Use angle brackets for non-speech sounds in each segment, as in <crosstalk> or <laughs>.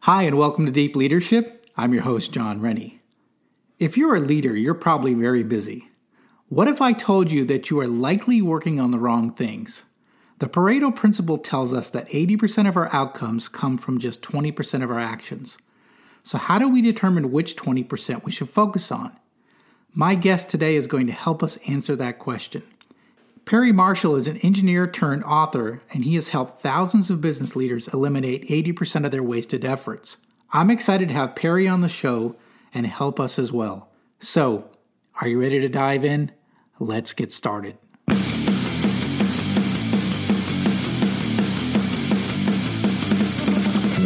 Hi, and welcome to Deep Leadership. I'm your host, Jon Rennie. If you're a leader, you're probably very busy. What if I told you that you are likely working on the wrong things? The Pareto principle tells us that 80% of our outcomes come from just 20% of our actions. So, how do we determine which 20% we should focus on? My guest today is going to help us answer that question. Perry Marshall is an engineer turned author, and he has helped thousands of business leaders eliminate 80% of their wasted efforts. I'm excited to have Perry on the show and help us as well. So, are you ready to dive in? Let's get started.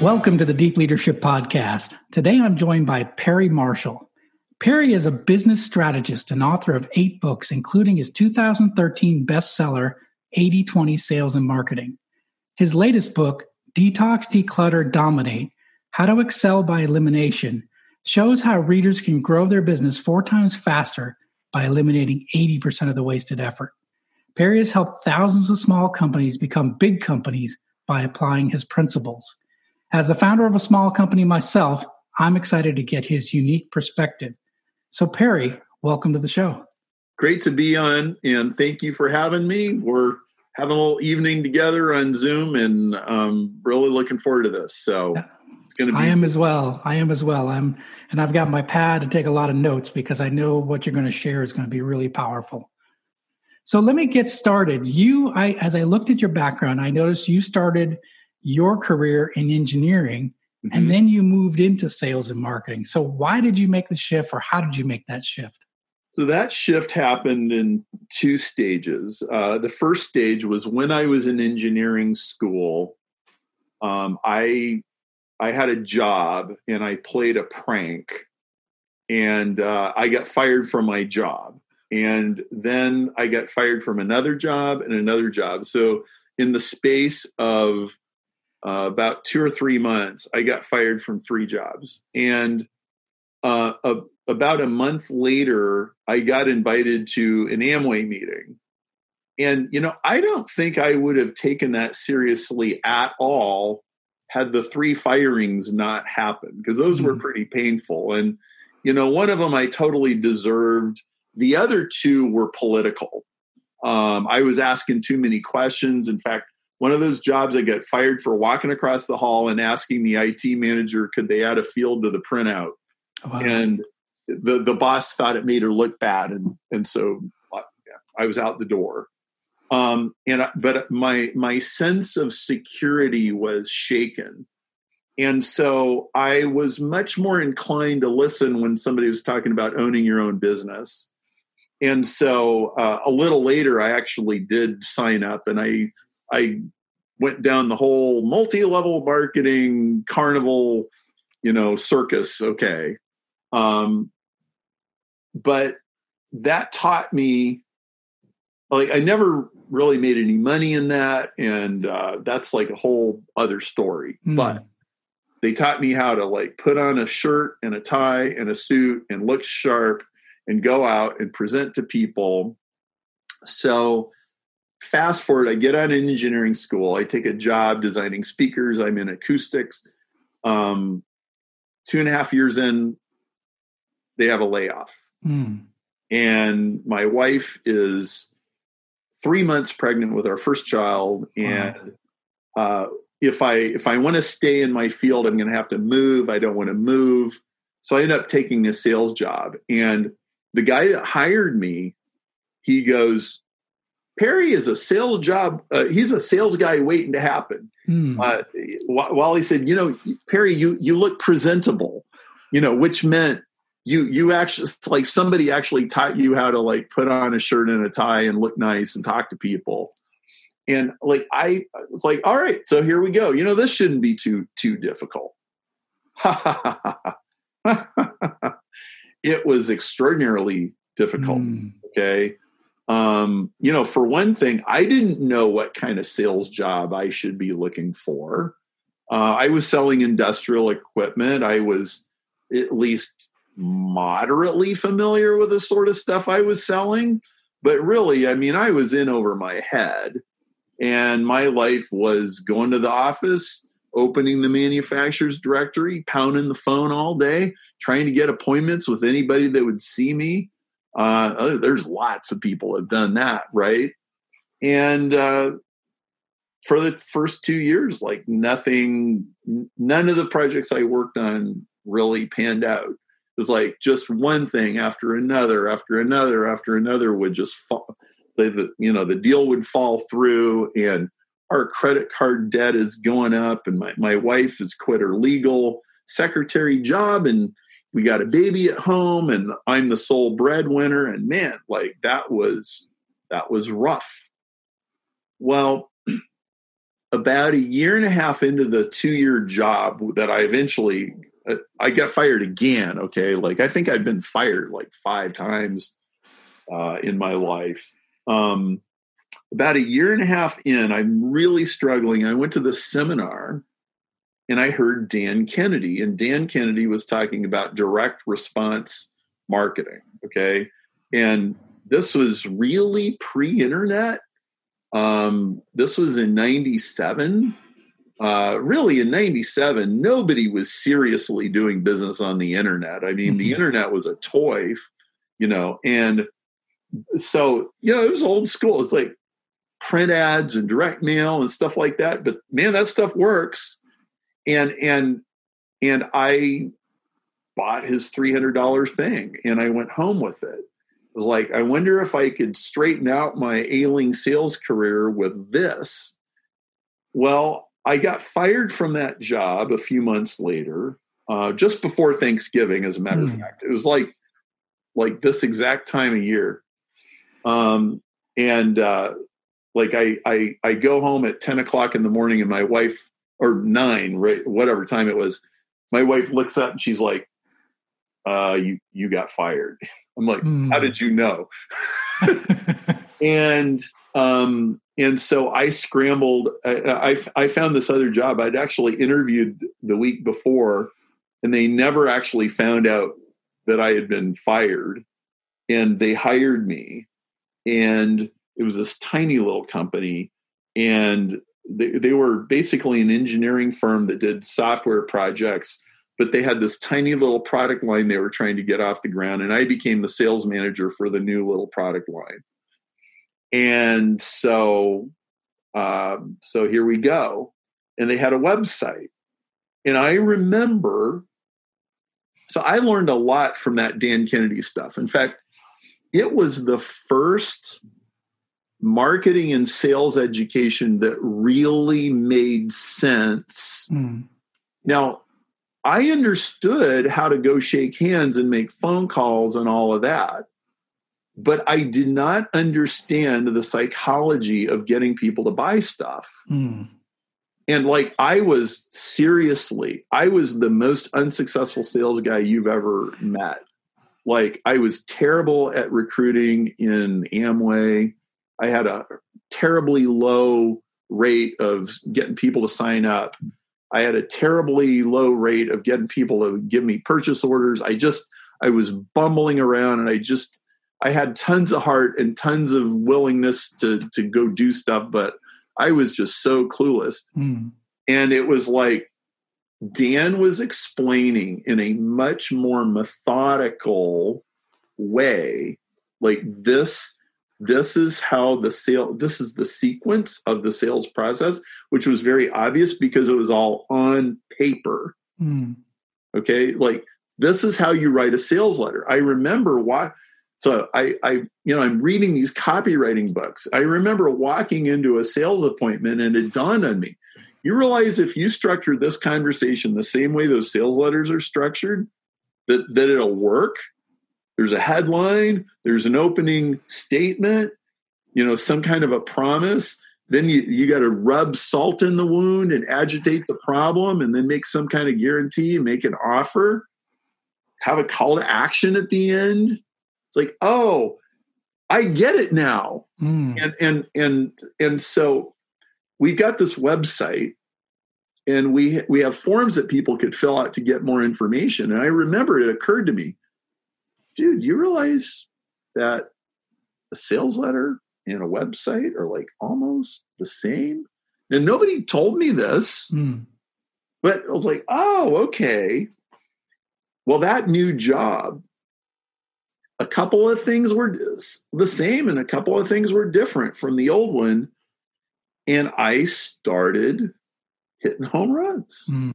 Welcome to the Deep Leadership Podcast. Today I'm joined by Perry Marshall. Perry is a business strategist and author of eight books, including his 2013 bestseller, 80 20 Sales and Marketing. His latest book, Detox, Declutter, Dominate How to Excel by Elimination, shows how readers can grow their business four times faster by eliminating 80% of the wasted effort. Perry has helped thousands of small companies become big companies by applying his principles. As the founder of a small company myself, I'm excited to get his unique perspective. So, Perry, welcome to the show. Great to be on, and thank you for having me. We're having a little evening together on Zoom, and um, really looking forward to this. So, it's going to be. I am as well. I am as well. I'm, and I've got my pad to take a lot of notes because I know what you're going to share is going to be really powerful. So, let me get started. You, I, as I looked at your background, I noticed you started your career in engineering mm-hmm. and then you moved into sales and marketing. So why did you make the shift or how did you make that shift? So that shift happened in two stages. Uh, the first stage was when I was in engineering school. Um, I I had a job and I played a prank, and uh, I got fired from my job. And then I got fired from another job and another job. So in the space of uh, about two or three months, I got fired from three jobs. And uh, a, about a month later, I got invited to an Amway meeting. And, you know, I don't think I would have taken that seriously at all had the three firings not happened, because those mm-hmm. were pretty painful. And, you know, one of them I totally deserved. The other two were political. Um, I was asking too many questions. In fact, one of those jobs I get fired for walking across the hall and asking the IT manager, could they add a field to the printout? Oh, wow. And the, the boss thought it made her look bad. And, and so uh, I was out the door. Um, and, I, but my, my sense of security was shaken. And so I was much more inclined to listen when somebody was talking about owning your own business. And so uh, a little later, I actually did sign up and I I went down the whole multi-level marketing carnival, you know, circus. Okay. Um, but that taught me like I never really made any money in that, and uh, that's like a whole other story. Mm. But they taught me how to like put on a shirt and a tie and a suit and look sharp and go out and present to people. So fast forward, I get out of engineering school. I take a job designing speakers. I'm in acoustics. Um, two and a half years in, they have a layoff. Mm. And my wife is three months pregnant with our first child. And wow. uh, if I if I want to stay in my field, I'm going to have to move. I don't want to move. So I end up taking a sales job. And the guy that hired me, he goes, Perry is a sales job. Uh, he's a sales guy waiting to happen. Hmm. Uh, while he said, you know, Perry, you you look presentable, you know, which meant you you actually like somebody actually taught you how to like put on a shirt and a tie and look nice and talk to people. and like I was like, all right, so here we go. You know, this shouldn't be too too difficult. <laughs> it was extraordinarily difficult. Mm. Okay. Um, you know, for one thing, I didn't know what kind of sales job I should be looking for. Uh, I was selling industrial equipment. I was at least moderately familiar with the sort of stuff I was selling. But really, I mean, I was in over my head. And my life was going to the office, opening the manufacturer's directory, pounding the phone all day, trying to get appointments with anybody that would see me. Uh, there's lots of people have done that, right? And uh, for the first two years, like nothing, none of the projects I worked on really panned out. It was like just one thing after another, after another, after another would just fall. The, the you know the deal would fall through, and our credit card debt is going up, and my my wife has quit her legal secretary job, and we got a baby at home, and I'm the sole breadwinner, and man, like that was that was rough. Well, <clears throat> about a year and a half into the two year job that I eventually uh, I got fired again. Okay, like I think I'd been fired like five times uh, in my life. Um, about a year and a half in, I'm really struggling. I went to the seminar and I heard Dan Kennedy, and Dan Kennedy was talking about direct response marketing. Okay, and this was really pre-internet um, this was in 97. Uh, really, in 97, nobody was seriously doing business on the internet. I mean, mm-hmm. the internet was a toy, you know, and so, you know, it was old school. It's like print ads and direct mail and stuff like that. But man, that stuff works. And, and, and I bought his $300 thing and I went home with it was like, I wonder if I could straighten out my ailing sales career with this. Well, I got fired from that job a few months later, uh, just before Thanksgiving, as a matter mm. of hmm. fact. It was like like this exact time of year. Um, and uh, like I, I I go home at 10 o'clock in the morning and my wife or nine, right, whatever time it was, my wife looks up and she's like, uh, you you got fired. <laughs> I'm like, mm. how did you know? <laughs> <laughs> and um, and so I scrambled. I, I, I found this other job. I'd actually interviewed the week before, and they never actually found out that I had been fired. And they hired me, and it was this tiny little company, and they, they were basically an engineering firm that did software projects but they had this tiny little product line they were trying to get off the ground and i became the sales manager for the new little product line. And so um, so here we go. And they had a website. And i remember so i learned a lot from that dan kennedy stuff. In fact it was the first marketing and sales education that really made sense mm. now I understood how to go shake hands and make phone calls and all of that. But I did not understand the psychology of getting people to buy stuff. Mm. And like, I was seriously, I was the most unsuccessful sales guy you've ever met. Like, I was terrible at recruiting in Amway. I had a terribly low rate of getting people to sign up. I had a terribly low rate of getting people to give me purchase orders. I just, I was bumbling around and I just, I had tons of heart and tons of willingness to, to go do stuff, but I was just so clueless. Mm. And it was like Dan was explaining in a much more methodical way, like this this is how the sale this is the sequence of the sales process which was very obvious because it was all on paper. Mm. okay like this is how you write a sales letter. I remember why so I, I you know i'm reading these copywriting books. I remember walking into a sales appointment and it dawned on me you realize if you structure this conversation the same way those sales letters are structured that that it'll work there's a headline, there's an opening statement, you know, some kind of a promise. then you, you got to rub salt in the wound and agitate the problem and then make some kind of guarantee, and make an offer, have a call to action at the end. It's like, oh, I get it now. Mm. And and and and so we got this website and we we have forms that people could fill out to get more information. And I remember it occurred to me, dude, you realize that a sales letter and a website are like almost the same. And nobody told me this, mm. but I was like, oh, okay. Well, that new job, a couple of things were the same and a couple of things were different from the old one. And I started hitting home runs. Mm.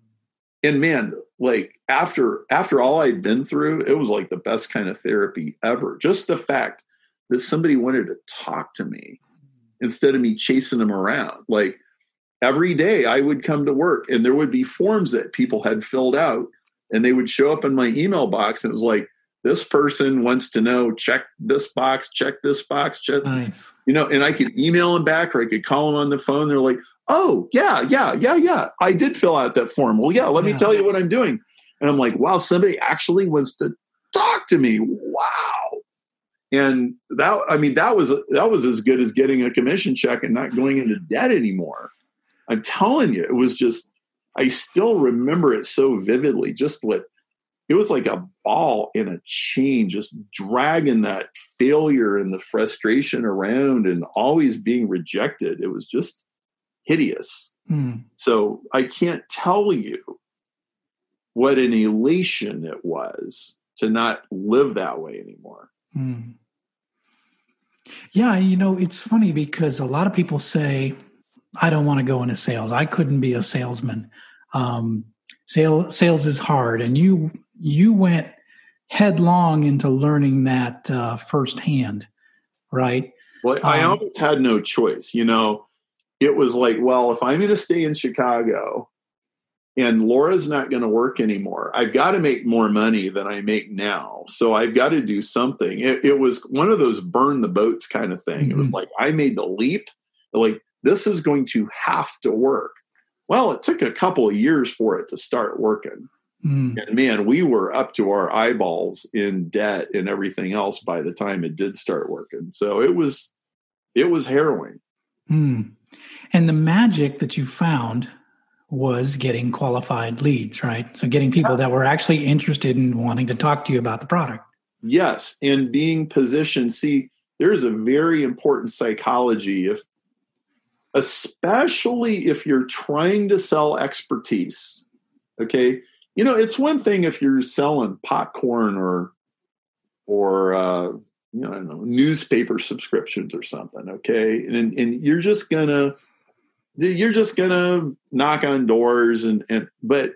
And man, like after after all I'd been through, it was like the best kind of therapy ever. Just the fact that somebody wanted to talk to me instead of me chasing them around. Like every day I would come to work and there would be forms that people had filled out and they would show up in my email box and it was like, this person wants to know, check this box, check this box, check, nice. you know, and I could email them back or I could call them on the phone. They're like, oh, yeah, yeah, yeah, yeah. I did fill out that form. Well, yeah, let yeah. me tell you what I'm doing. And I'm like, wow, somebody actually wants to talk to me. Wow and that i mean that was that was as good as getting a commission check and not going into debt anymore i'm telling you it was just i still remember it so vividly just what it was like a ball in a chain just dragging that failure and the frustration around and always being rejected it was just hideous mm. so i can't tell you what an elation it was to not live that way anymore mm. Yeah, you know, it's funny because a lot of people say, I don't want to go into sales. I couldn't be a salesman. Um, sales sales is hard. And you you went headlong into learning that uh, firsthand, right? Well, I um, almost had no choice. You know, it was like, well, if I'm going to stay in Chicago, and Laura's not going to work anymore. I've got to make more money than I make now. So I've got to do something. It, it was one of those burn the boats kind of thing. Mm-hmm. It was mm-hmm. like I made the leap, like this is going to have to work. Well, it took a couple of years for it to start working. Mm. And man, we were up to our eyeballs in debt and everything else by the time it did start working. So it was it was harrowing. Mm. And the magic that you found was getting qualified leads, right? So getting people that were actually interested in wanting to talk to you about the product. Yes, and being positioned. See, there's a very important psychology if especially if you're trying to sell expertise. Okay? You know, it's one thing if you're selling popcorn or or uh you know, know newspaper subscriptions or something, okay? And and you're just to you're just gonna knock on doors and and but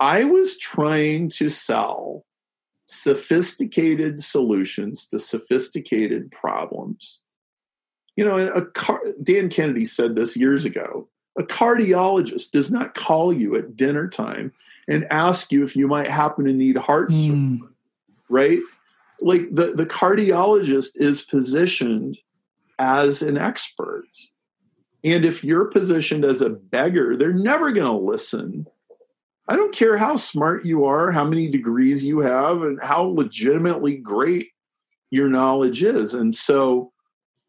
I was trying to sell sophisticated solutions to sophisticated problems. You know, a car, Dan Kennedy said this years ago. A cardiologist does not call you at dinner time and ask you if you might happen to need heart mm. surgery, right? Like the, the cardiologist is positioned as an expert. And if you're positioned as a beggar, they're never going to listen. I don't care how smart you are, how many degrees you have, and how legitimately great your knowledge is. And so,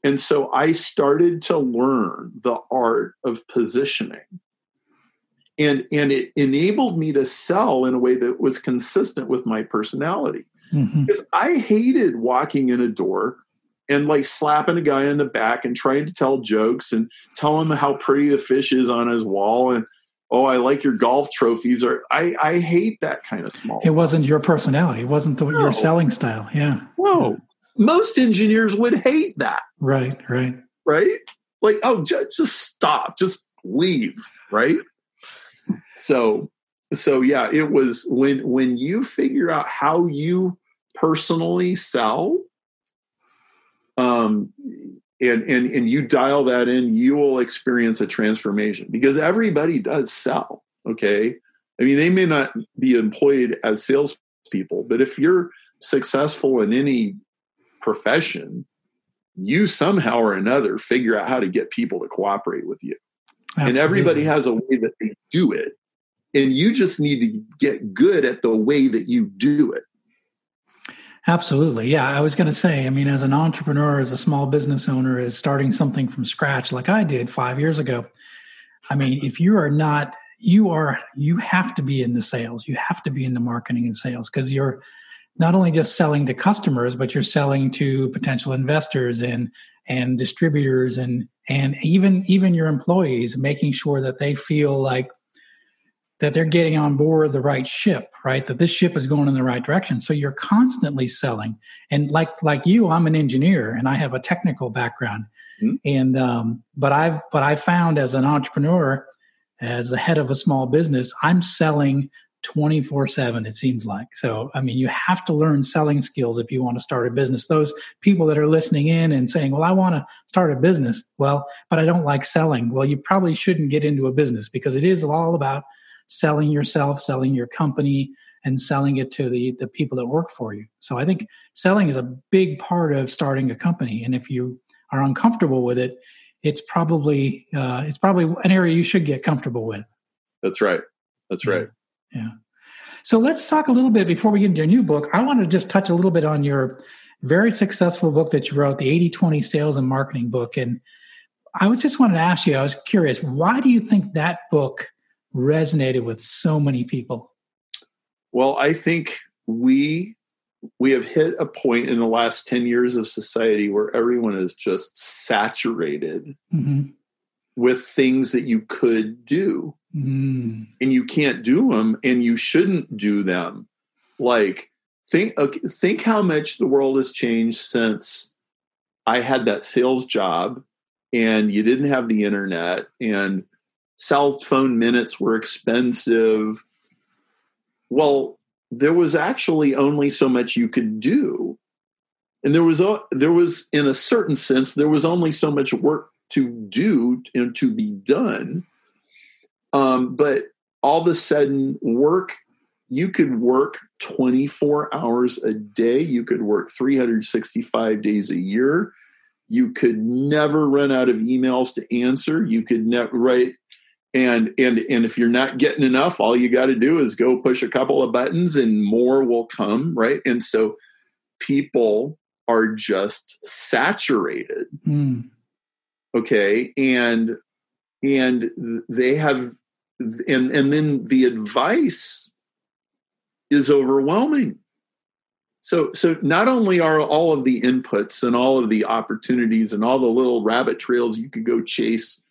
and so I started to learn the art of positioning. And, and it enabled me to sell in a way that was consistent with my personality. Mm-hmm. Because I hated walking in a door and like slapping a guy in the back and trying to tell jokes and tell him how pretty the fish is on his wall and oh i like your golf trophies or i i hate that kind of small it wasn't your personality. It wasn't the, no. your selling style. Yeah. No. Most engineers would hate that. Right right. Right? Like oh just, just stop. Just leave. Right so so yeah it was when when you figure out how you personally sell um, and and and you dial that in, you will experience a transformation because everybody does sell. Okay, I mean they may not be employed as salespeople, but if you're successful in any profession, you somehow or another figure out how to get people to cooperate with you. Absolutely. And everybody has a way that they do it. And you just need to get good at the way that you do it. Absolutely. Yeah. I was going to say, I mean, as an entrepreneur, as a small business owner, is starting something from scratch like I did five years ago. I mean, if you are not, you are, you have to be in the sales, you have to be in the marketing and sales because you're not only just selling to customers, but you're selling to potential investors and, and distributors and, and even, even your employees, making sure that they feel like that they're getting on board the right ship right? That this ship is going in the right direction. So you're constantly selling. And like like you i'm an engineer and i have a technical background. Mm-hmm. and um, but i've but i found as an entrepreneur as the head of a small business i'm selling 24 7 it seems like so i mean you have to learn selling skills if you want to start a business those people that are listening in and saying well i want to start a business well but i don't like selling well you probably shouldn't get into a business because it is all about selling yourself, selling your company, and selling it to the the people that work for you. So I think selling is a big part of starting a company, and if you are uncomfortable with it, it's probably uh, it's probably an area you should get comfortable with. That's right. That's right. Yeah. Yeah. So let's talk a little bit before we get into your new book. I want to just touch a little bit on your very successful book that you wrote, the 80 20 sales and marketing book. And I was just wanted to ask you, I was curious, why do you think that book resonated with so many people? Well, I think we we have hit a point in the last 10 years of society where everyone is just saturated mm-hmm. with things that you could do mm. and you can't do them and you shouldn't do them like think think how much the world has changed since i had that sales job and you didn't have the internet and cell phone minutes were expensive. Well, there was actually only so much you could do. And there was there was in a certain sense there was only so much work to do and to be done. Um, but all of a sudden, work you could work 24 hours a day. You could work 365 days a year. You could never run out of emails to answer. You could never write and and and if you're not getting enough all you got to do is go push a couple of buttons and more will come right and so people are just saturated mm. okay and and they have and and then the advice is overwhelming so so not only are all of the inputs and all of the opportunities and all the little rabbit trails you could go chase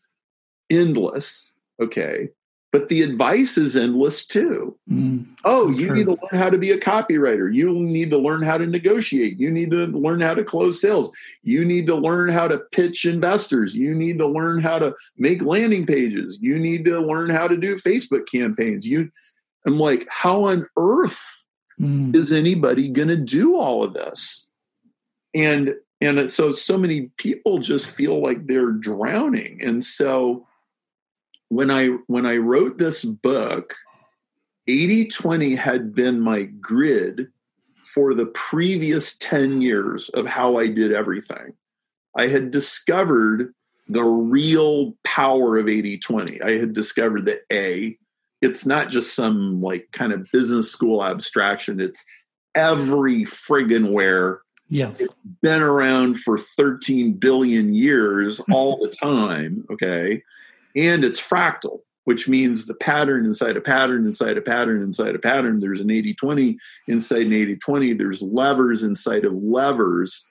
endless Okay. But the advice is endless too. Mm, oh, so you true. need to learn how to be a copywriter. You need to learn how to negotiate. You need to learn how to close sales. You need to learn how to pitch investors. You need to learn how to make landing pages. You need to learn how to do Facebook campaigns. You I'm like, how on earth mm. is anybody going to do all of this? And and so so many people just feel like they're drowning. And so when I when I wrote this book, 80-20 had been my grid for the previous 10 years of how I did everything. I had discovered the real power of 80-20. I had discovered that A, it's not just some like kind of business school abstraction. It's every friggin' where Yes. It's been around for 13 billion years all the <laughs> time. Okay and it's fractal which means the pattern inside a pattern inside a pattern inside a pattern. There's an 80-20 inside an 80-20 there's levers inside of levers.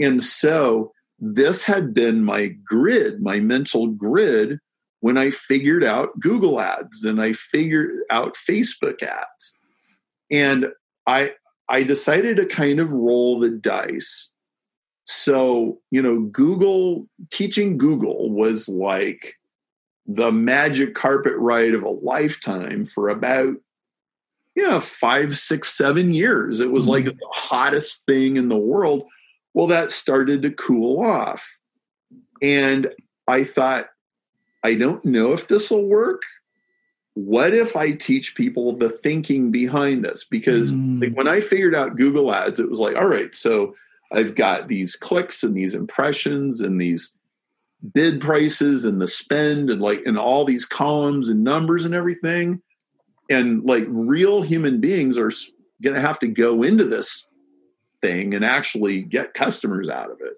And so this had been my grid my mental grid when i figured out google ads and i figured out facebook ads. And i i decided to kind of roll the dice. So you know google teaching google was like the magic carpet ride of a lifetime for about yeah five six seven years. It was mm-hmm. like the hottest thing in the world. Well that started to cool off. And i thought i don't know if this will work. What if i teach people the thinking behind this? Because mm. like when i figured out google ads it was like all right so I've got these clicks and these impressions and these bid prices and the spend and like and all these columns and numbers and everything. And like real human beings are going to have to go into this thing and actually get customers out of it.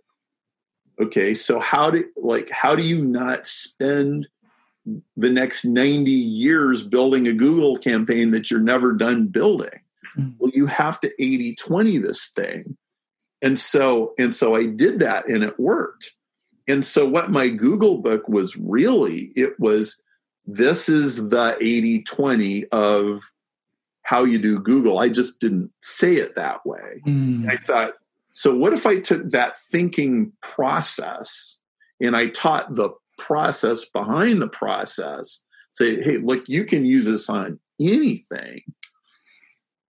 Okay so how do like how do you not spend the next 90 years building a google campaign that you're never done building? Mm-hmm. well you have to 80 20 this thing. And so and so i did that and it worked and so what my google book was really it was this is the 80 20 of how you do google. I just didn't say it that way. Mm. i thought so what if i took that thinking process and i taught the process behind the process say hey look you can use this on anything.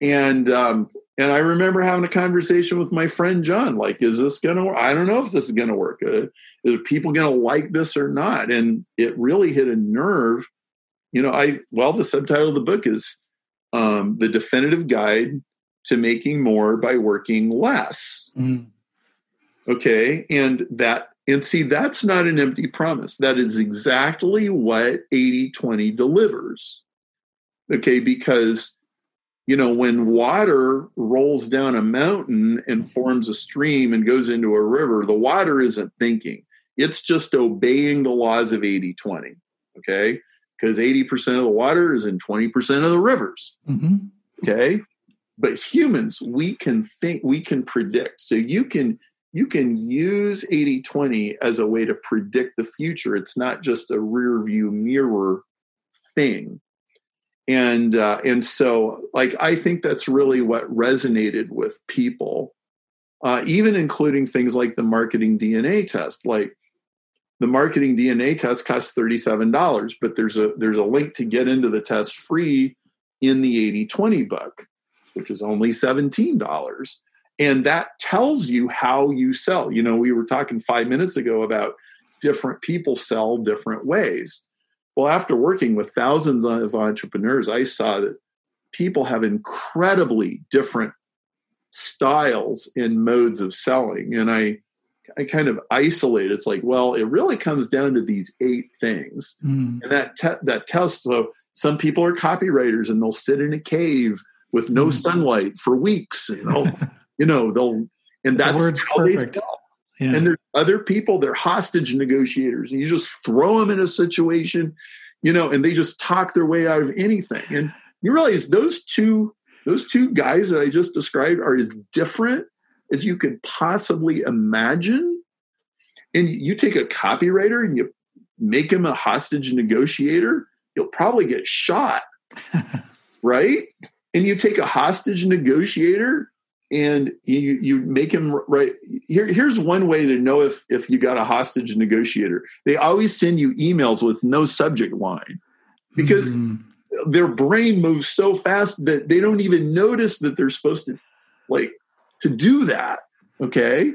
And um, and I remember having a conversation with my friend John. Like, is this going to work? I don't know if this is going to work. Uh, are people going to like this or not? And it really hit a nerve. You know, I well, the subtitle of the book is um, "The Definitive Guide to Making More by Working Less." Mm. Okay, and that and see that's not an empty promise. That is exactly what 80-20 delivers. Okay, because you know, when water rolls down a mountain and forms a stream and goes into a river, the water isn't thinking. It's just obeying the laws of 80 20. Okay. Because 80% of the water is in 20% of the rivers. Mm-hmm. Okay. But humans, we can think, we can predict. So you can, you can use 80 20 as a way to predict the future. It's not just a rear view mirror thing and uh, and so like i think that's really what resonated with people uh, even including things like the marketing dna test. Like the marketing dna test costs $37 but there's a there's a link to get into the test free in the 80-20 book which is only $17 and that tells you how you sell. You know we were talking five minutes ago about different people sell different ways well, after working with thousands of entrepreneurs, I saw that people have incredibly different styles and modes of selling. And I, I kind of isolate. It's like, well, it really comes down to these eight things, mm. and that te- that test. So some people are copywriters, and they'll sit in a cave with no mm. sunlight for weeks. You know, <laughs> you know they'll, and that's the how perfect. they sell. Yeah. And there's other people, they're hostage negotiators. And you just throw them in a situation, you know, and they just talk their way out of anything. And you realize those two, those two guys that I just described are as different as you could possibly imagine. And you take a copywriter and you make him a hostage negotiator, you'll probably get shot. <laughs> right? And you take a hostage negotiator and you you make him right here here's one way to know if if you got a hostage negotiator they always send you emails with no subject line because mm. their brain moves so fast that they don't even notice that they're supposed to like to do that okay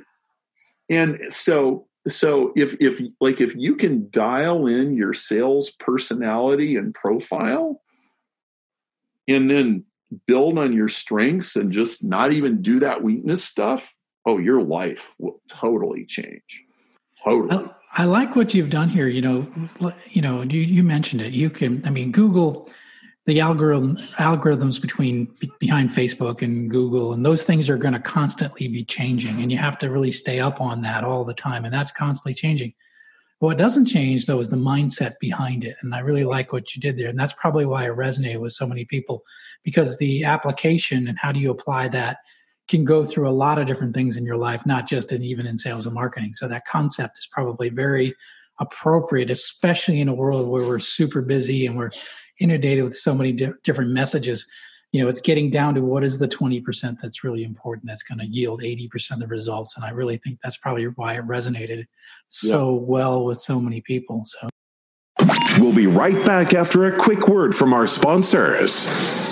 and so so if if like if you can dial in your sales personality and profile and then build on your strengths and just not even do that weakness stuff, oh, your life will totally change. Totally. I, I like what you've done here. You know, you know, you, you mentioned it. You can, I mean, Google, the algorithm algorithms between behind Facebook and Google, and those things are going to constantly be changing, and you have to really stay up on that all the time, and that's constantly changing. What doesn't change though is the mindset behind it. And I really like what you did there. And that's probably why it resonated with so many people because the application and how do you apply that can go through a lot of different things in your life, not just in even in sales and marketing. So that concept is probably very appropriate, especially in a world where we're super busy and we're inundated with so many di- different messages you know it's getting down to what is the 20% that's really important that's going to yield 80% of the results and i really think that's probably why it resonated so yeah. well with so many people so we'll be right back after a quick word from our sponsors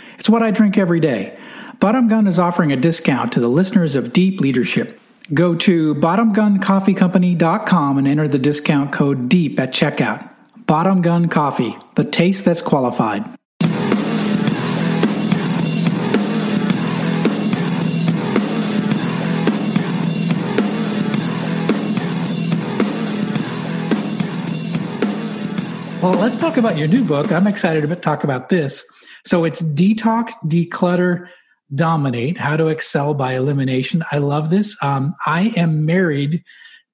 It's what I drink every day. Bottom Gun is offering a discount to the listeners of Deep Leadership. Go to bottomguncoffeecompany.com and enter the discount code DEEP at checkout. Bottom Gun Coffee, the taste that's qualified. Well, let's talk about your new book. I'm excited to talk about this. So it's Detox, Declutter, Dominate How to Excel by Elimination. I love this. Um, I am married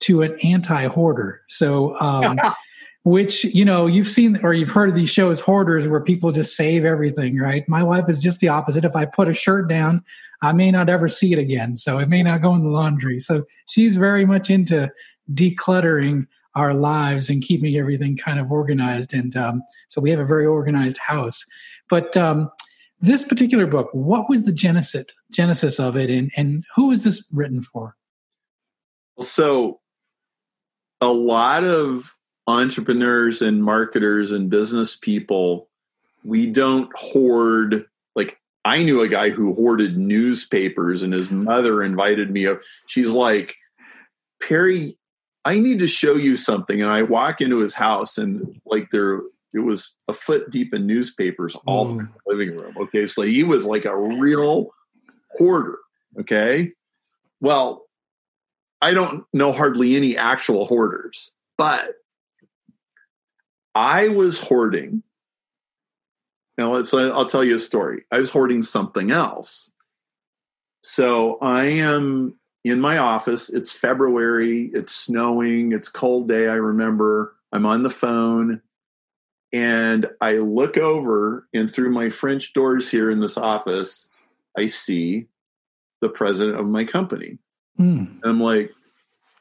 to an anti hoarder. So, um, <laughs> which, you know, you've seen or you've heard of these shows, hoarders, where people just save everything, right? My wife is just the opposite. If I put a shirt down, I may not ever see it again. So it may not go in the laundry. So she's very much into decluttering our lives and keeping everything kind of organized. And um, so we have a very organized house. But um, this particular book, what was the genesis genesis of it, and and who was this written for? So, a lot of entrepreneurs and marketers and business people, we don't hoard. Like I knew a guy who hoarded newspapers, and his mother invited me. She's like, Perry, I need to show you something. And I walk into his house and like there it was a foot deep in newspapers all through mm. the living room. Okay. So he was like a real hoarder. Okay. Well, I don't know hardly any actual hoarders, but I was hoarding. Now let's uh, I'll tell you a story. I was hoarding something else. So I am in my office. It's February. It's snowing. It's cold day. I remember. I'm on the phone, and I look over, and through my French doors here in this office, I see the president of my company. Mm. And I'm like,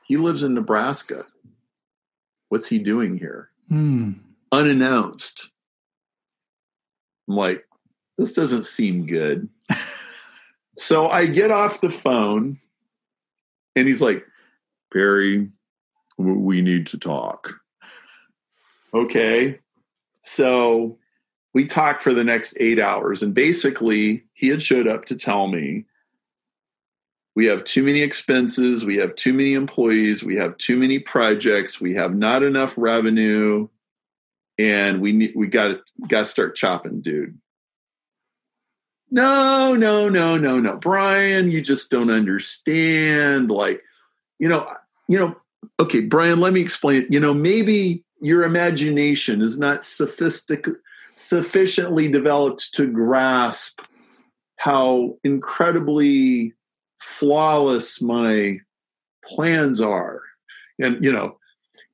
he lives in Nebraska. What's he doing here? Mm. Unannounced. I'm like, this doesn't seem good. <laughs> so I get off the phone and he's like, Perry, we need to talk. Okay. So we talked for the next eight hours. And basically, he had showed up to tell me we have too many expenses, we have too many employees, we have too many projects, we have not enough revenue, and we need we got to got to start chopping, dude. No, no, no, no, no. Brian, you just don't understand. Like, you know, you know, okay, Brian, let me explain. You know, maybe your imagination is not sophistic sufficiently developed to grasp how incredibly flawless my plans are. And, you know,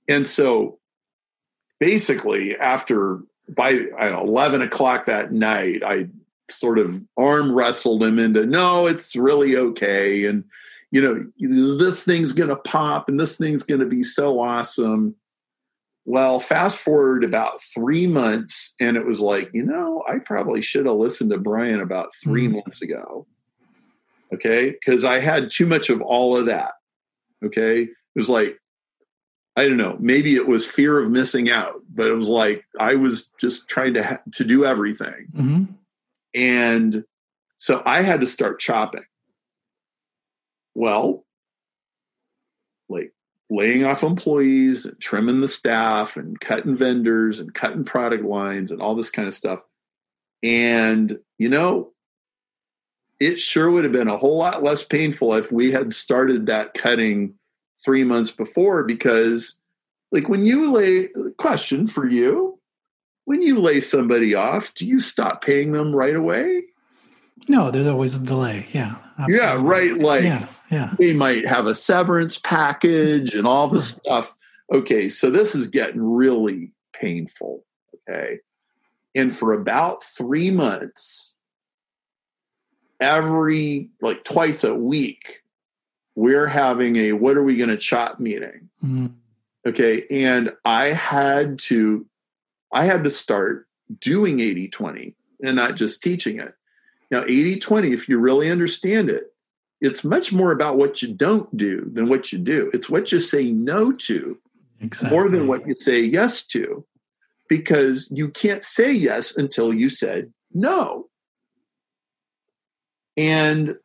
and so basically after by know, 11 o'clock that night, I sort of arm wrestled him into no it's really okay and you know this thing's going to pop and this thing's going to be so awesome well fast forward about three months and it was like you know i probably should have listened to brian about 3 mm-hmm. months ago okay because i had too much of all of that okay it was like I don't know. Maybe it was fear of missing out, but it was like I was just trying to ha- to do everything. Mm-hmm. And so I had to start chopping. Well, like laying off employees and trimming the staff and cutting vendors and cutting product lines and all this kind of stuff. And, you know, it sure would have been a whole lot less painful if we had started that cutting three months before because like when you lay question for you when you lay somebody off do you stop paying them right away? No there's always a delay. Yeah absolutely. yeah right like yeah yeah. they might have a severance package and all the stuff. Okay so this is getting really painful okay? And for about three months every like twice a week we're having a what are we going to chop meeting? Mm-hmm. okay and i had to i had to start doing 80 20 and not just teaching it now 80 20 if you really understand it it's much more about what you don't do than what you do it's what you say no to exactly. more than what you say yes to because you can't say yes until you said no and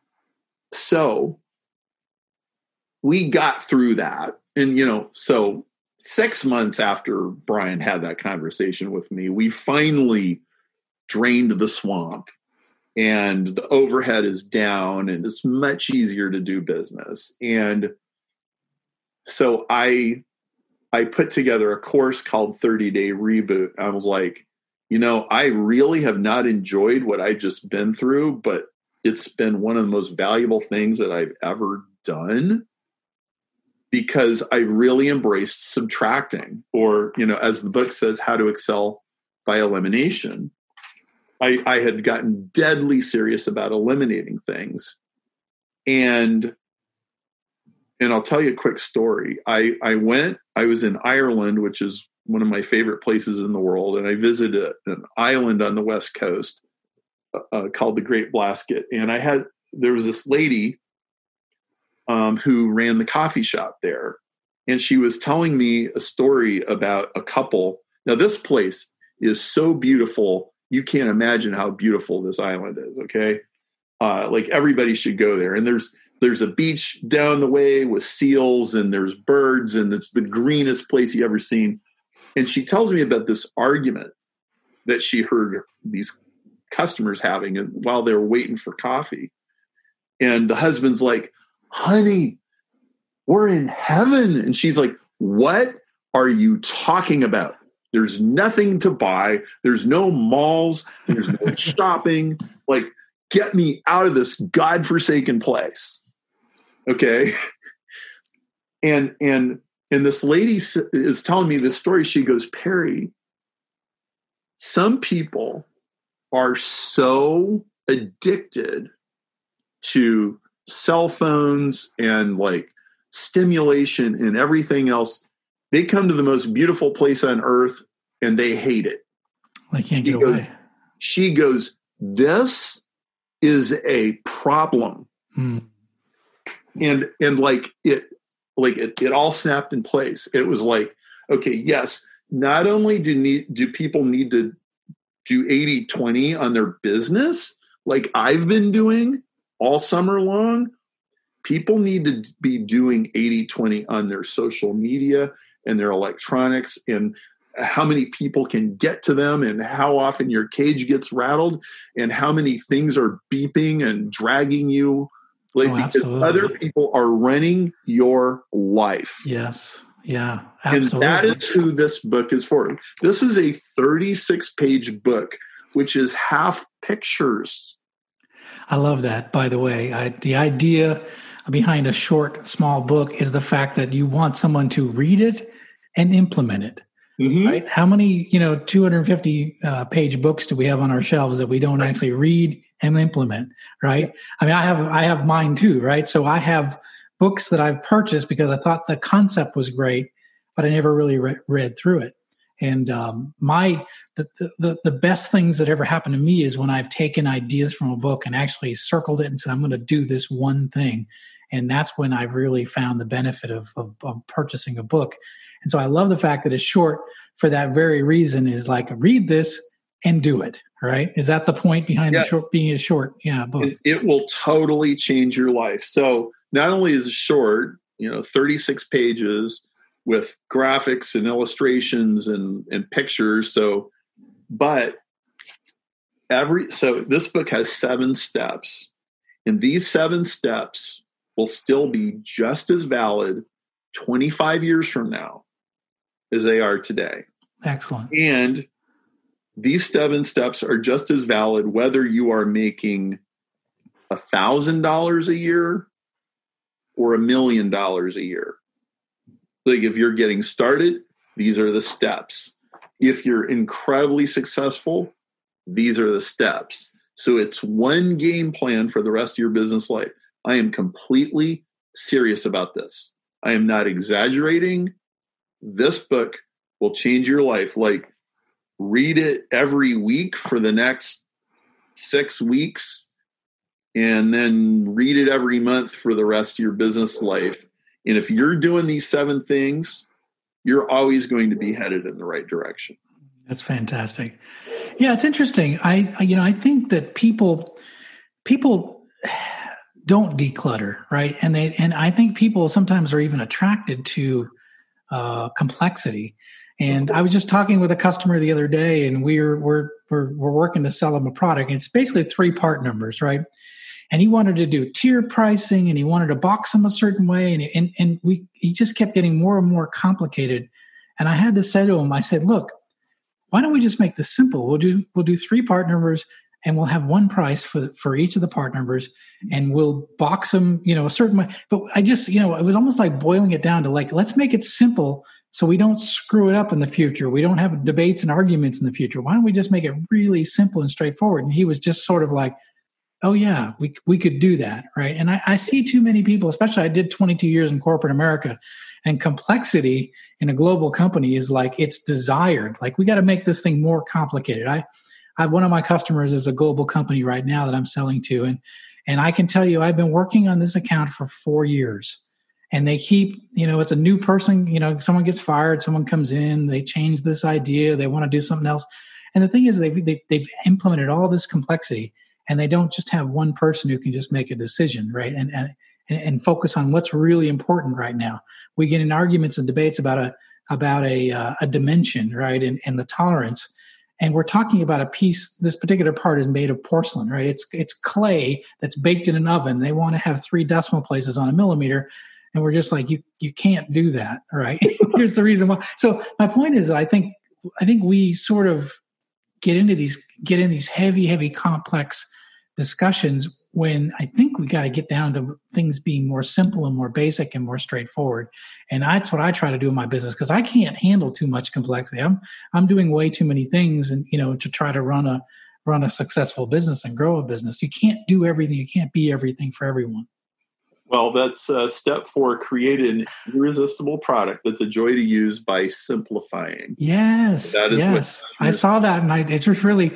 so we got through that. And, you know, so six months after Brian had that conversation with me, we finally drained the swamp and the overhead is down and it's much easier to do business. And so I I put together a course called 30 Day Reboot. I was like, you know, I really have not enjoyed what I just been through, but it's been one of the most valuable things that I've ever done because I really embraced subtracting, or, you know, as the book says, how to excel by elimination. I, I had gotten deadly serious about eliminating things. And and I'll tell you a quick story. I, I went, I was in Ireland, which is one of my favorite places in the world, and I visited an island on the west coast uh, uh called the Great Blasket. And I had, there was this lady um, who ran the coffee shop there. And she was telling me a story about a couple. Now, this place is so beautiful. You can't imagine how beautiful this island is. Okay. Uh, like everybody should go there. And there's, there's a beach down the way with seals and there's birds and it's the greenest place you ever seen. And she tells me about this argument that she heard these customers having while they were waiting for coffee. And the husband's like, honey, we're in heaven. And she's like, what are you talking about? There's nothing to buy. There's no malls. There's no <laughs> shopping. Like, get me out of this godforsaken place. Okay. <laughs> And, and, and this lady is telling me this story. She goes, Perry, some people are so addicted to cell phones and like stimulation and everything else, they come to the most beautiful place on earth and they hate it. I can't she get goes, away. She goes, This is a problem. Hmm. And and like it like it, it all snapped in place. It was like, okay, yes, not only do need do people need to do 80 20 on their business like I've been doing, all summer long, people need to be doing 80 20 on their social media and their electronics and how many people can get to them and how often your cage gets rattled and how many things are beeping and dragging you. Like oh, because other people are running your life. Yes. Yeah absolutely. and that is who this book is for. This is a 36 page book which is half pictures I love that, by the way. I, the idea behind a short, small book is the fact that you want someone to read it and implement it. Mm-hmm. Right? How many, you know, 250 uh, page books do we have on our shelves that we don't right. actually read and implement? Right? I mean, I have, I have mine too. Right? So I have books that I've purchased because I thought the concept was great, but I never really re- read through it. And um, my the, the the best things that ever happened to me is when I've taken ideas from a book and actually circled it and said I'm going to do this one thing, and that's when I've really found the benefit of, of, of purchasing a book. And so I love the fact that it's short for that very reason. Is like read this and do it. Right? Is that the point behind yeah. the short being a short yeah book? It, it will totally change your life. So not only is it short, you know, 36 pages with graphics and illustrations and, and pictures. So, but every so this book has seven steps, And these seven steps will still be just as valid 25 years from now as they are today. Excellent. And these seven steps are just as valid whether you are making a thousand dollars a year or a million dollars a year. Like if you're getting started, these are the steps. If you're incredibly successful, these are the steps. So it's one game plan for the rest of your business life. I am completely serious about this. I am not exaggerating. This book will change your life. Like, read it every week for the next six weeks, and then read it every month for the rest of your business life. And if you're doing these seven things, you're always going to be headed in the right direction. That's fantastic. Yeah, it's interesting. I, you know, I think that people, people <sighs> don't declutter, right? And they, and I think people sometimes are even attracted to uh, complexity. And I was just talking with a customer the other day, and we're we're we're, we're working to sell them a product. And it's basically three part numbers, right? And he wanted to do tier pricing, and he wanted to box them a certain way, and and and we he just kept getting more and more complicated. And I had to say to him, I said, "Look, why don't we just make this simple? We'll do we'll do three part numbers and we'll have one price for for each of the part numbers and we'll box them, you know, a certain way. But I just, you know, it was almost like boiling it down to like, let's make it simple so we don't screw it up in the future. We don't have debates and arguments in the future. Why don't we just make it really simple and straightforward? And he was just sort of like, oh yeah, we we could do that, right? And I, I see too many people, especially I did 22 years in corporate America, and complexity in a global company is like it's desired. Like we got to make this thing more complicated. I, I one of my customers is a global company right now that I'm selling to, and and I can tell you I've been working on this account for four years. And they keep, you know, it's a new person, you know, someone gets fired, someone comes in, they change this idea, they want to do something else. And the thing is, they've, they've, they've implemented all this complexity and they don't just have one person who can just make a decision, right? And, and and, focus on what's really important right now. We get in arguments and debates about a about a uh, a dimension, right, and, and the tolerance. And we're talking about a piece. This particular part is made of porcelain, right? It's it's clay that's baked in an oven. They want to have three decimal places on a millimeter, and we're just like, you you can't do that, <laughs> right? Here's the reason why. So my point is, I think I think we sort of get into these get in these heavy, heavy, complex discussions when I think we got to get down to things being more simple and more basic and more straightforward. And that's what I try to do in my business because I can't handle too much complexity. I'm I'm doing way too many things, and you know, to try to run a run a successful business and grow a business, you can't do everything. You can't be everything for everyone. Well, that's uh, step four create an irresistible product that's a joy to use by simplifying. Yes. yes. I saw that and I, it just really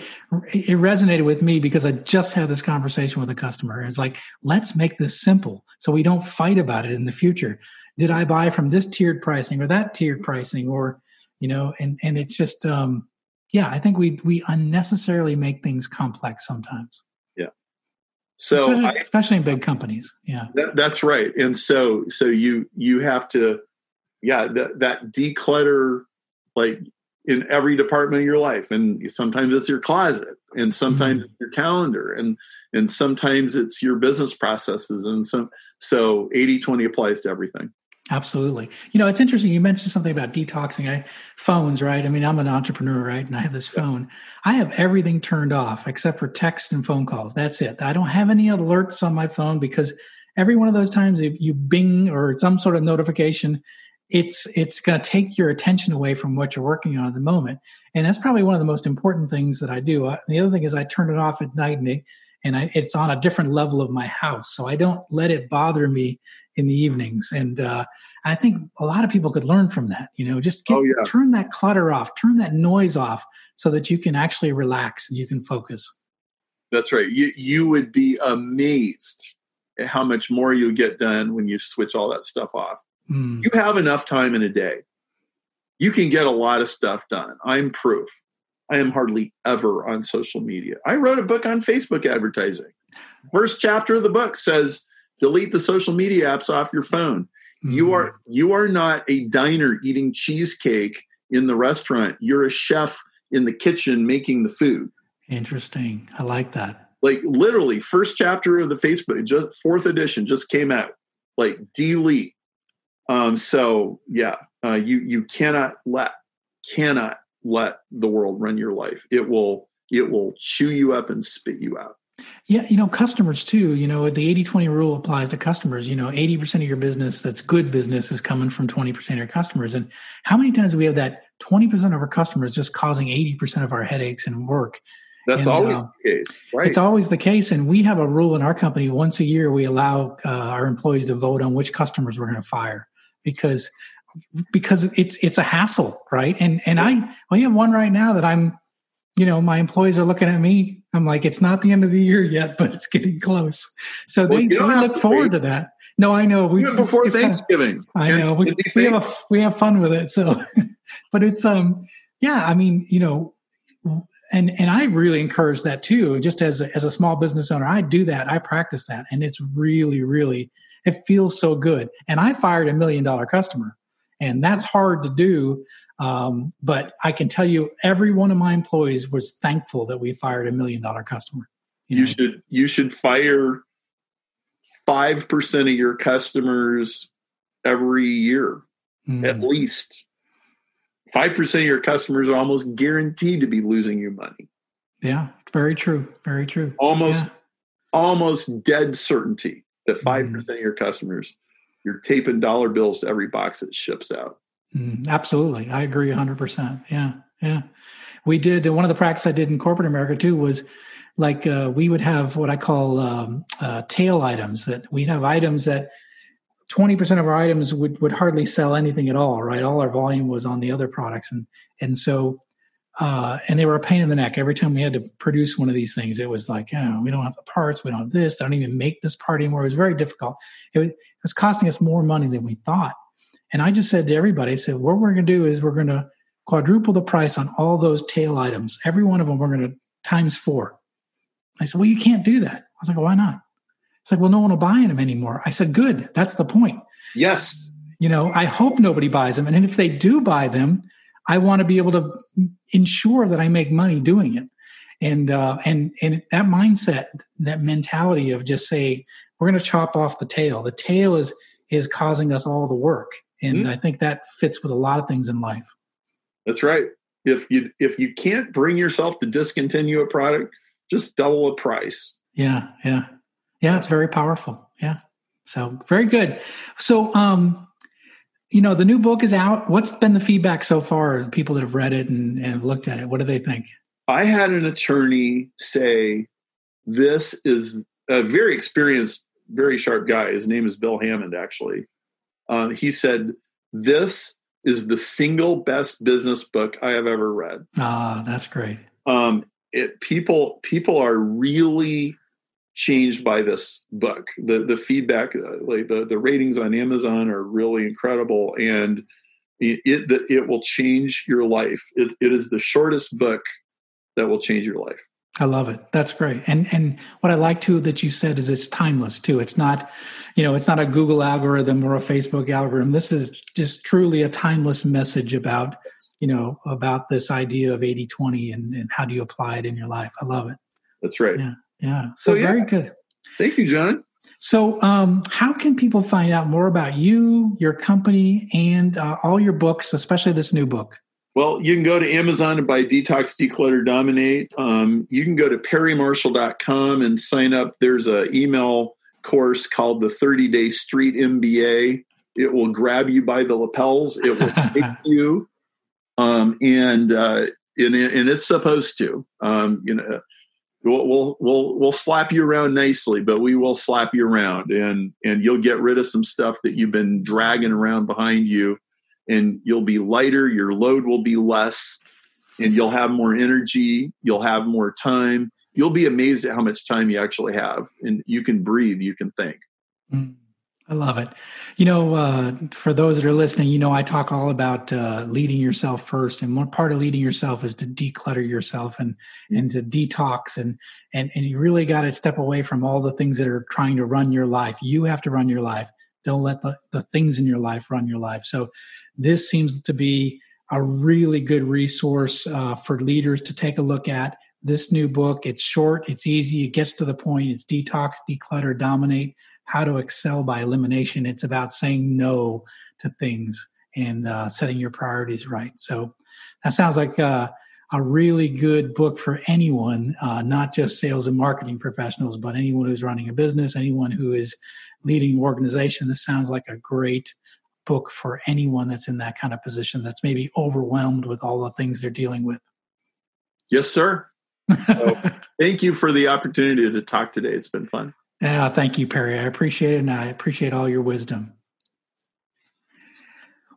it resonated with me because I just had this conversation with a customer. It's like, let's make this simple so we don't fight about it in the future. Did I buy from this tiered pricing or that tiered pricing or, you know, and, and it's just, um, yeah, I think we, we unnecessarily make things complex sometimes. So especially, I, especially in big companies, yeah, that, that's right. And so so you you have to, yeah, that, that declutter like in every department of your life and sometimes it's your closet and sometimes mm-hmm. it's your calendar and and sometimes it's your business processes and some so 80 20 applies to everything Absolutely. You know, it's interesting. You mentioned something about detoxing I, phones, right? I mean, I'm an entrepreneur, right? And I have this phone. I have everything turned off except for text and phone calls. That's it. I don't have any alerts on my phone because every one of those times you, you bing or some sort of notification, it's it's going to take your attention away from what you're working on at the moment. And that's probably one of the most important things that I do. Uh, the other thing is I turn it off at night and, it, and I, it's on a different level of my house, so I don't let it bother me in the evenings. And uh, I think a lot of people could learn from that. You know, just get, oh, yeah. turn that clutter off, turn that noise off, so that you can actually relax and you can focus. That's right. You you would be amazed at how much more you get done when you switch all that stuff off. Mm. You have enough time in a day. You can get a lot of stuff done. I'm proof. I am hardly ever on social media. I wrote a book on Facebook advertising. First chapter of the book says delete the social media apps off your phone. Mm-hmm. You are you are not a diner eating cheesecake in the restaurant. You're a chef in the kitchen making the food. Interesting. I like that. like literally first chapter of the Facebook, just fourth edition just came out. Like delete. Um, so yeah, uh, you you cannot let cannot let the world run your life. It will it will chew you up and spit you out. Yeah, you know, customers too, you know, the 80 20 rule applies to customers. You know, 80% of your business that's good business is coming from 20% of your customers. And how many times do we have that 20% of our customers just causing 80% of our headaches and work? That's and, always uh, the case, right? It's always the case. And we have a rule in our company once a year, we allow uh, our employees to vote on which customers we're going to fire because because it's it's a hassle, right? And and I we have one right now that I'm you know, my employees are looking at me. I'm like, it's not the end of the year yet, but it's getting close. So Well, they, they look to forward wait. to that. No, I know. We Even just- before it's kinda- Thanksgiving. I know we, we have a, we have fun with it. So, <laughs> but it's um yeah. I mean, you know, and and I really encourage that too. Just as a, as a small business owner, I do that. I practice that, and it's really really it feels so good. And I fired a million dollar customer, and that's hard to do. Um, but I can tell you, every one of my employees was thankful that we fired a million dollar customer. you know? should you should fire five percent of your customers every year Mm. at least. Five percent of your customers are almost guaranteed to be losing you money. yeah, very true. Very true. Almost Yeah. almost dead certainty that five Mm. percent of your customers you're taping dollar bills to every box that ships out. Mm, absolutely. I agree 100%. Yeah. Yeah. We did uh, one of the practice I did in corporate America too was like uh, we would have what I call um, uh, tail items that we'd have items that 20% of our items would, would hardly sell anything at all, right? All our volume was on the other products. And, and so, uh, and they were a pain in the neck. Every time we had to produce one of these things, it was like, oh, we don't have the parts. We don't have this. They don't even make this part anymore. It was very difficult. It was, it was costing us more money than we thought. And I just said to everybody, I said, what we're going to do is we're going to quadruple the price on all those tail items. Every one of them, we're going to times four. I said, well, you can't do that. I was like, why not? It's like, well, no one will buy them anymore. I said, good. That's the point. Yes. You know, I hope nobody buys them. And if they do buy them, I want to be able to ensure that I make money doing it. And uh, and and that mindset, that mentality of just say we're going to chop off the tail. The tail is is causing us all the work, and Mhm. I think that fits with a lot of things in life. That's right. If you if you can't bring yourself to discontinue a product, just double the price. Yeah, yeah, yeah. It's very powerful. Yeah. So very good. So, um, you know, the new book is out. What's been the feedback so far? People that have read it and, and have looked at it, what do they think? I had an attorney say, "This is a very experienced, very sharp guy. His name is Bill Hammond. Actually, um, he said this is the single best business book I have ever read. Ah, that's great. Um, it people people are really changed by this book. The the feedback, uh, like the the ratings on Amazon, are really incredible, and it it, it will change your life. It, it is the shortest book that will change your life. I love it. That's great. And and what I like too that you said is it's timeless too. It's not, you know, it's not a Google algorithm or a Facebook algorithm. This is just truly a timeless message about, you know, about this idea of 80-20 and, and how do you apply it in your life. I love it. That's right. Yeah. Yeah. So So, yeah. very good. Thank you, Jon. So, um, how can people find out more about you, your company, and uh, all your books, especially this new book? Well, you can go to Amazon and buy Detox, Declutter, Dominate. Um, you can go to perrymarshall.com and sign up. There's an email course called the 30 Day Street MBA. It will grab you by the lapels. It will <laughs> take you, um, and uh, and, and it's supposed to. Um, you know, we'll, we'll we'll we'll slap you around nicely, but we will slap you around, and and you'll get rid of some stuff that you've been dragging around behind you and you'll be lighter, your load will be less, and you'll have more energy, you'll have more time. You'll be amazed at how much time you actually have, and you can breathe, you can think. Mm, I love it. You know, uh, for those that are listening, you know, I talk all about uh, leading yourself first, and one part of leading yourself is to declutter yourself and and to detox, and and and you really got to step away from all the things that are trying to run your life. You have to run your life. Don't let the the things in your life run your life. So, this seems to be a really good resource uh, for leaders to take a look at. this new book. It's short, it's easy, it gets to the point. It's detox, declutter, dominate, how to excel by elimination. It's about saying no to things and uh, setting your priorities right. So that sounds like uh, a really good book for anyone, uh, not just sales and marketing professionals, but anyone who's running a business, anyone who is leading an organization. This sounds like a great book for anyone that's in that kind of position that's maybe overwhelmed with all the things they're dealing with. Yes, sir. so, <laughs> thank you for the opportunity to talk today. It's been fun. Yeah, thank you, Perry. I appreciate it, and I appreciate all your wisdom.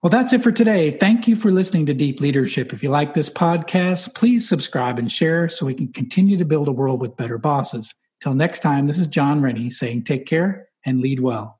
Well, that's it for today. Thank you for listening to Deep Leadership. If you like this podcast, please subscribe and share so we can continue to build a world with better bosses. Till next time, this is Jon Rennie saying take care and lead well.